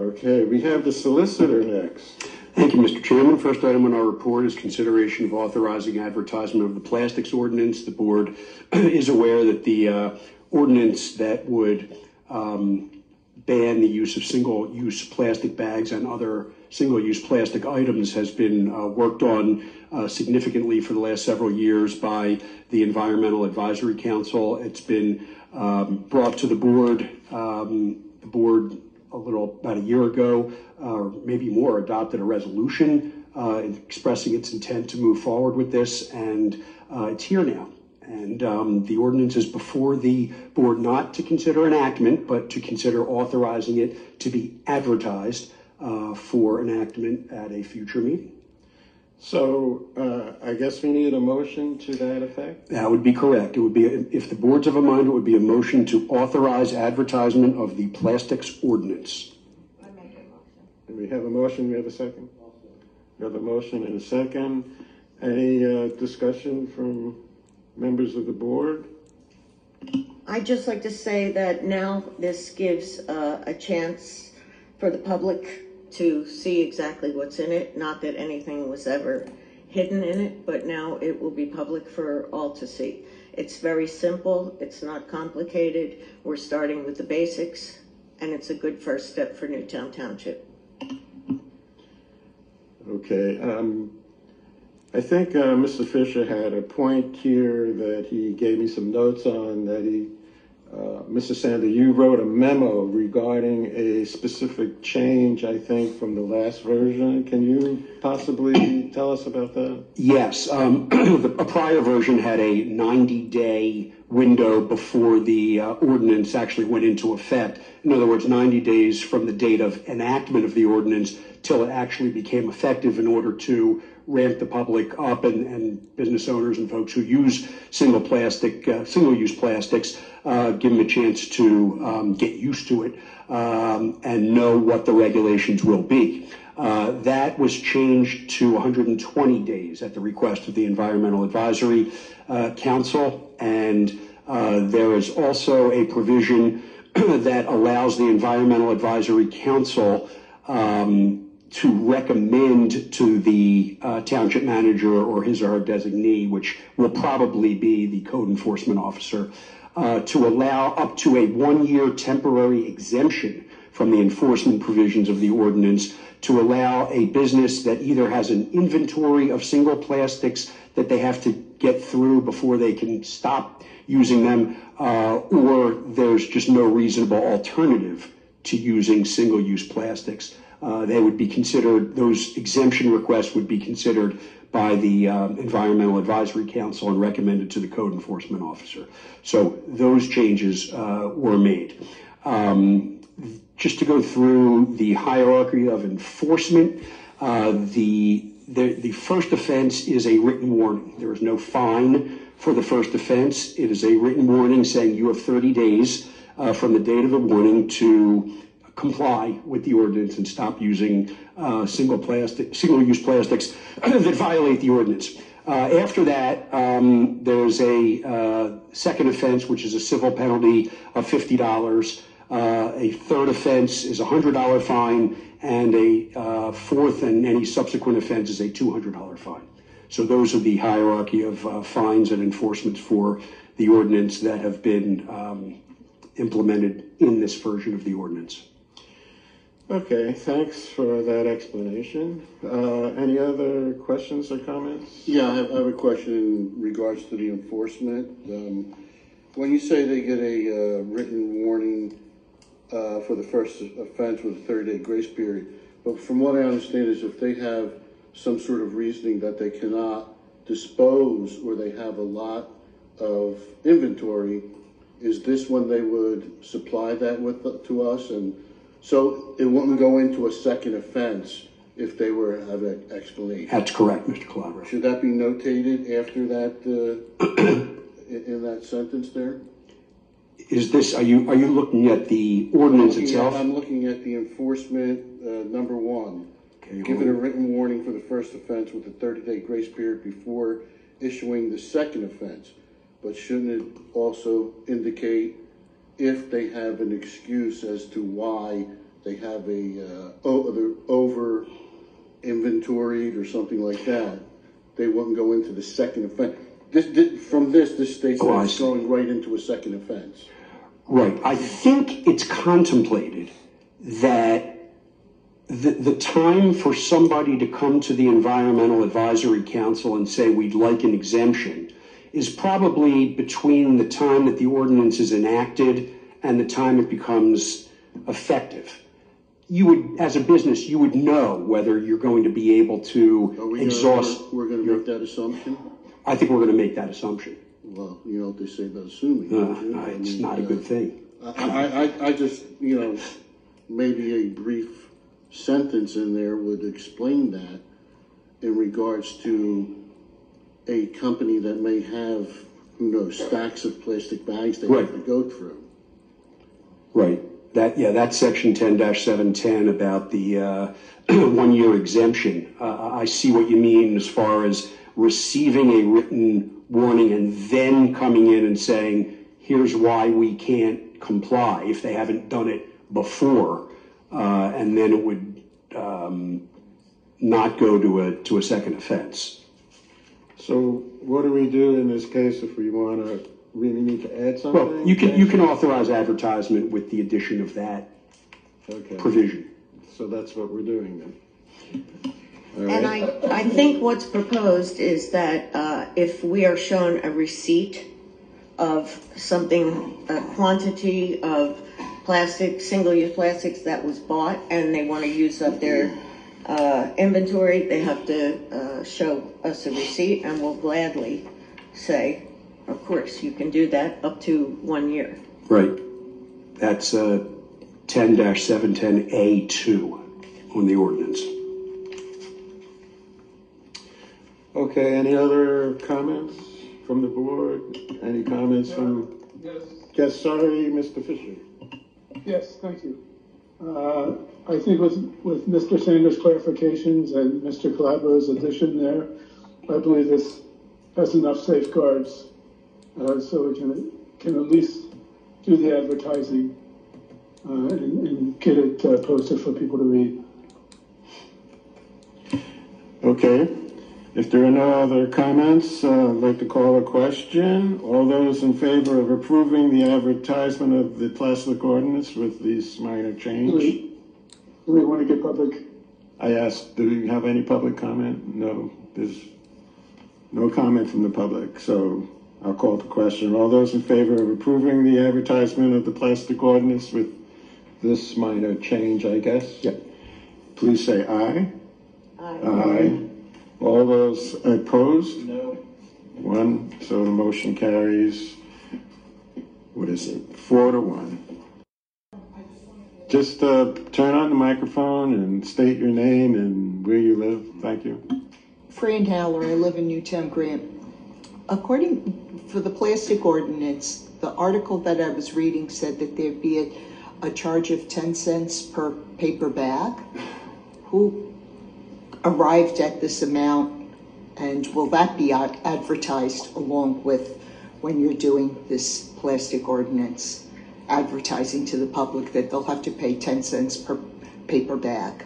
Okay, we have the solicitor next. Thank you, Mr. Chairman. First item on our report is consideration of authorizing advertisement of the plastics ordinance. The board is aware that the uh, ordinance that would um, ban the use of single-use plastic bags and other single-use plastic items has been uh, worked on uh, significantly for the last several years by the Environmental Advisory Council. It's been um, brought to the board. Um, the board a little about a year ago, or maybe more, adopted a resolution uh, expressing its intent to move forward with this, and uh, it's here now. And um, the ordinance is before the board not to consider enactment, but to consider authorizing it to be advertised uh, for enactment at a future meeting. So uh, I guess we need a motion to that effect? That would be correct. It would be, if the board's of a mind, it would be a motion to authorize advertisement of the plastics ordinance. Do we have a motion, we have a second? We have a motion and a second. Any uh, discussion from members of the board? I'd just like to say that now this gives uh, a chance for the public to see exactly what's in it. Not that anything was ever hidden in it, but now it will be public for all to see. It's very simple, it's not complicated. We're starting with the basics, and it's a good first step for Newtown Township. Okay, um, I think uh, Mr. Fisher had a point here that he gave me some notes on that he, uh, Mr. Sander, you wrote a memo regarding a specific change, I think, from the last version. Can you possibly tell us about that? Yes, um, the, a prior version had a 90-day window before the uh, ordinance actually went into effect. In other words, 90 days from the date of enactment of the ordinance till it actually became effective in order to ramp the public up and, business owners and folks who use single plastic, uh, single-use plastics, uh, give them a chance to um, get used to it um, and know what the regulations will be. Uh, that was changed to 120 days at the request of the Environmental Advisory uh, Council, and uh, there is also a provision that allows the Environmental Advisory Council um, to recommend to the uh, township manager or his or her designee, which will probably be the code enforcement officer, uh, to allow up to a one-year temporary exemption from the enforcement provisions of the ordinance to allow a business that either has an inventory of single plastics that they have to get through before they can stop using them, uh, or there's just no reasonable alternative to using single-use plastics. Uh, they would be considered, those exemption requests would be considered by the um, Environmental Advisory Council and recommended to the code enforcement officer. So those changes uh, were made. Um, just to go through the hierarchy of enforcement, uh, the, the, the first offense is a written warning. There is no fine for the first offense. It is a written warning saying you have 30 days uh, from the date of the warning to comply with the ordinance and stop using uh, single plastic, single-use plastics that violate the ordinance. Uh, after that, um, there's a uh, second offense, which is a civil penalty of $50. Uh, a third offense is a $100 fine, and a uh, fourth and any subsequent offense is a $200 fine. So those are the hierarchy of uh, fines and enforcements for the ordinance that have been um, implemented in this version of the ordinance. Okay, thanks for that explanation. Uh, any other questions or comments? Yeah, I have, I have a question in regards to the enforcement. Um, when you say they get a uh, written warning uh, for the first offense with a 30-day grace period, but from what I understand is if they have some sort of reasoning that they cannot dispose or they have a lot of inventory, is this when they would supply that with to us and so it wouldn't go into a second offense if they were have an explanation. That's correct, Mr. Calabro. Should that be notated after that, uh, in, in that sentence there? Is this, are you, are you looking at the ordinance Looking at- itself? I'm looking at the enforcement, uh, number one. Okay, Given a hold- written warning for the first offense with a thirty-day grace period before issuing the second offense. But shouldn't it also indicate if they have an excuse as to why they have a, uh, over inventoried or something like that, they wouldn't go into the second offense. This, this, from this, this states Oh, that it's going right into a second offense. Right. I think it's contemplated that the, the time for somebody to come to the Environmental Advisory Council and say, we'd like an exemption, is probably between the time that the ordinance is enacted and the time it becomes effective. You would, as a business, you would know whether you're going to be able Are to we gonna- exhaust. We're gonna make that assumption? I think we're going to make that assumption. Well, you know what they say about assuming. Uh, don't you? I it's mean, not a uh, good thing. I, I, I- I just, you know, maybe a brief sentence in there would explain that in regards to a company that may have, who knows, stacks of plastic bags they have to go through. Right. That, yeah, that's section ten seven ten about the, uh, one-year exemption. Uh, I see what you mean as far as receiving a written warning and then coming in and saying, here's why we can't comply if they haven't done it before. Uh, and then it would, um, not go to a, to a second offense. So what do we do in this case if we want to, we need to add something? Well, you can, you can authorize advertisement with the addition of that Okay, provision. so that's what we're doing then. All And right. I, I think what's proposed is that uh, if we are shown a receipt of something, a quantity of plastic, single-use plastics that was bought, and they want to use up their uh, inventory, they have to uh, show us a receipt, and we'll gladly say, of course, you can do that up to one year. Right. That's uh, ten seven ten A two on the ordinance. Okay, any other comments from the board? Any comments from, Yes, yes, sorry, Mr. Fisher. yes, thank you. Uh, I think with, Mr. Sanders' clarifications and Mr. Calabro's addition there, I believe this has enough safeguards, uh, so we can, can at least do the advertising, uh, and, and get it posted for people to read. Okay, if there are no other comments, uh, I'd like to call a question. All those in favor of approving the advertisement of the plastic ordinance with this minor Do change? we, do we want to get public? I asked, do we have any public comment? No, there's no comment from the public, so I'll call the question. All those in favor of approving the advertisement of the plastic ordinance with this minor change, I guess? Yep. Please say aye. aye. Aye. All those opposed? No. One, so the motion carries, what is it, four to one. Just uh, turn on the microphone and state your name and where you live. Thank you. Fran Haller, I live in Newtown Grant. According, for the plastic ordinance, the article that I was reading said that there'd be a, a charge of ten cents per paper bag. Who arrived at this amount, and will that be ad- advertised along with when you're doing this plastic ordinance? Advertising to the public that they'll have to pay ten cents per paper bag?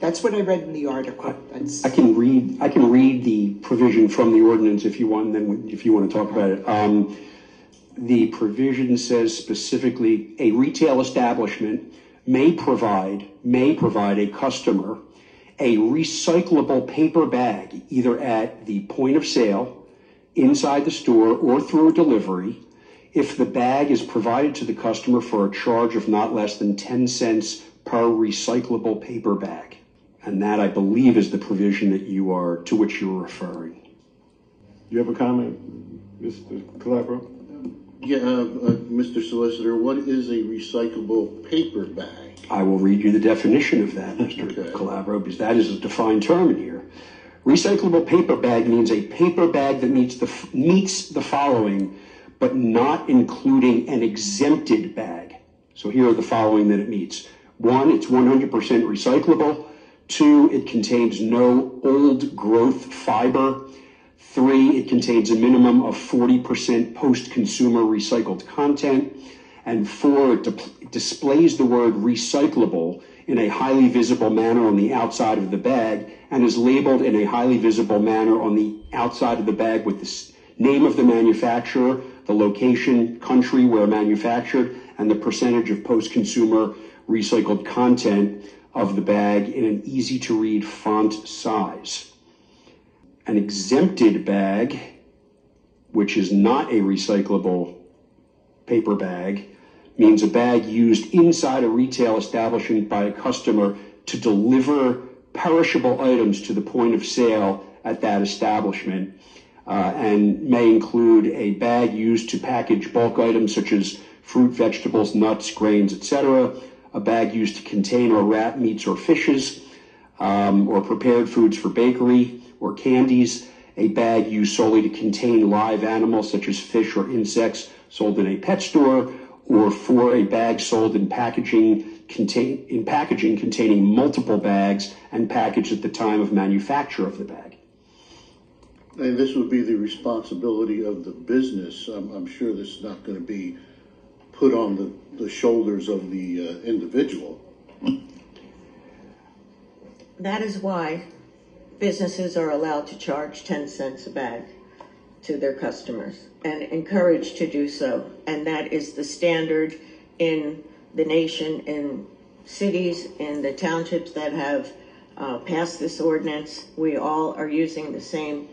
That's what I read in the article. That's. I can read, I can read the provision from the ordinance if you want, then if you want to talk about it. Um, the provision says specifically, a retail establishment may provide, may provide a customer a recyclable paper bag, either at the point of sale, inside the store, or through a delivery, if the bag is provided to the customer for a charge of not less than 10 cents per recyclable paper bag. And that, I believe, is the provision that you are, to which you're referring. You have a comment, Mr. Calabro? Yeah, uh, uh, Mr. Solicitor, what is a recyclable paper bag? I will read you the definition of that, Mr. Okay. Calabro, because that is a defined term in here. Recyclable paper bag means a paper bag that meets the, meets the following, but not including an exempted bag. So here are the following that it meets. One, it's 100% recyclable. Two, it contains no old growth fiber. Three, it contains a minimum of 40% post-consumer recycled content. And four, it di- displays the word recyclable in a highly visible manner on the outside of the bag and is labeled in a highly visible manner on the outside of the bag with the name of the manufacturer, the location, country where manufactured, and the percentage of post-consumer recycled content of the bag in an easy-to-read font size. An exempted bag, which is not a recyclable paper bag, means a bag used inside a retail establishment by a customer to deliver perishable items to the point of sale at that establishment, uh, and may include a bag used to package bulk items such as fruit, vegetables, nuts, grains, etc., a bag used to contain or wrap meats or fishes, um, or prepared foods for bakery or candies, a bag used solely to contain live animals such as fish or insects sold in a pet store, or for a bag sold in packaging contain, in packaging containing multiple bags and packaged at the time of manufacture of the bag. And this would be the responsibility of the business. I'm, I'm sure this is not gonna be put on the, the shoulders of the uh, individual. That is why businesses are allowed to charge 10 cents a bag to their customers and encouraged to do so. And that is the standard in the nation, in cities, in the townships that have uh, passed this ordinance. We all are using the same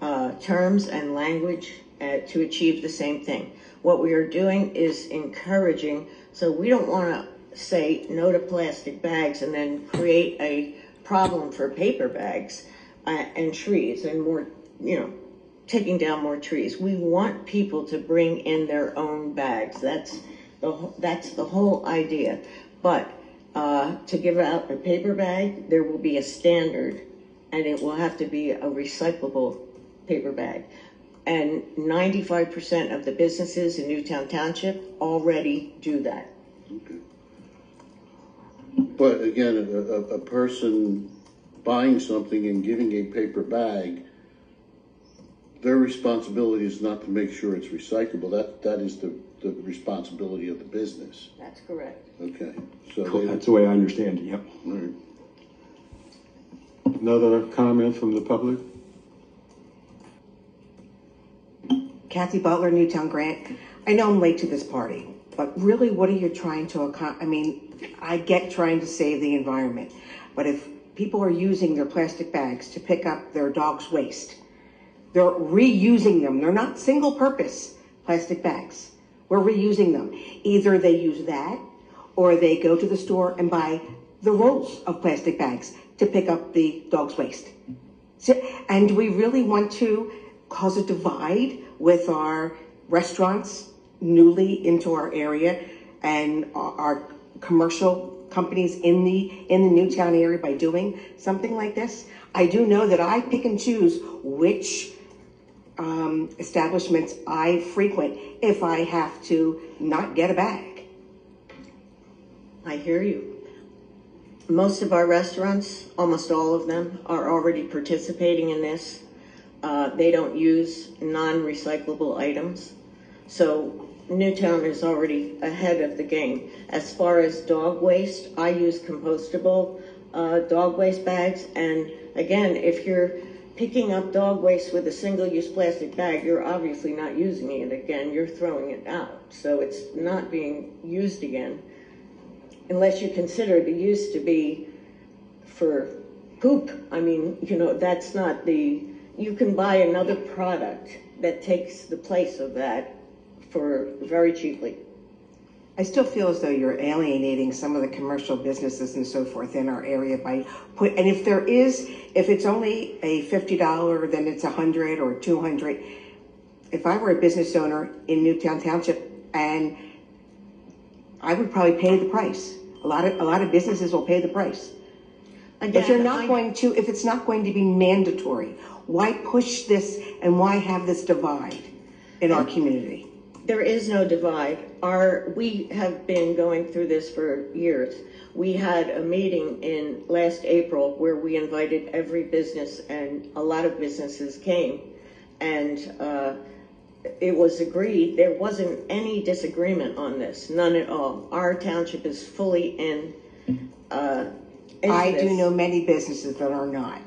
uh, terms and language uh, to achieve the same thing. What we are doing is encouraging, so we don't want to say no to plastic bags and then create a problem for paper bags uh, and trees and more, you know, taking down more trees. We want people to bring in their own bags. That's the that's the whole idea. But uh, to give out a paper bag, there will be a standard, and it will have to be a recyclable paper bag. And 95% of the businesses in Newtown Township already do that. But again, a, a, a person buying something and giving a paper bag, their responsibility is not to make sure it's recyclable. That, that is the, the responsibility of the business. That's correct. Okay, so they, That's the way I understand it, yep. all right. Another comment from the public? Kathy Butler, Newtown Grant. I know I'm late to this party, but really, what are you trying to accomplish? I mean, I get trying to save the environment, but if people are using their plastic bags to pick up their dog's waste, they're reusing them. They're not single purpose plastic bags. We're reusing them. Either they use that or they go to the store and buy the rolls of plastic bags to pick up the dog's waste. So, and we really want to cause a divide with our restaurants newly into our area and our commercial companies in the in the Newtown area by doing something like this? I do know that I pick and choose which um, establishments I frequent if I have to not get a bag. I hear you. Most of our restaurants, almost all of them, are already participating in this. Uh, they don't use non-recyclable items. So Newtown is already ahead of the game. As far as dog waste, I use compostable uh, dog waste bags. And again, if you're picking up dog waste with a single-use plastic bag, you're obviously not using it again. You're throwing it out. So it's not being used again unless you consider the use to be for poop. I mean, you know, that's not the, you can buy another product that takes the place of that for very cheaply. I still feel as though you're alienating some of the commercial businesses and so forth in our area by put, and if there is, if it's only a fifty dollar, then it's a hundred or two hundred. If I were a business owner in Newtown Township and I would probably pay the price. A lot of, a lot of businesses will pay the price. Again, If you're not I- going to, if it's not going to be mandatory, why push this and why have this divide in our community? There is no divide. Our, we have been going through this for years. We had a meeting in last April where we invited every business and a lot of businesses came. And, uh, it was agreed, there wasn't any disagreement on this, none at all. Our township is fully in, uh, into I do this. know many businesses that are not.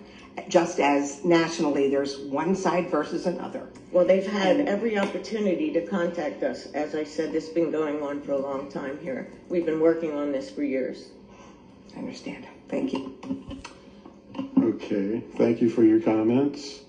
Just as nationally, there's one side versus another. Well, they've had every opportunity to contact us. As I said, this has been going on for a long time here. We've been working on this for years. I understand. Thank you. Okay, thank you for your comments.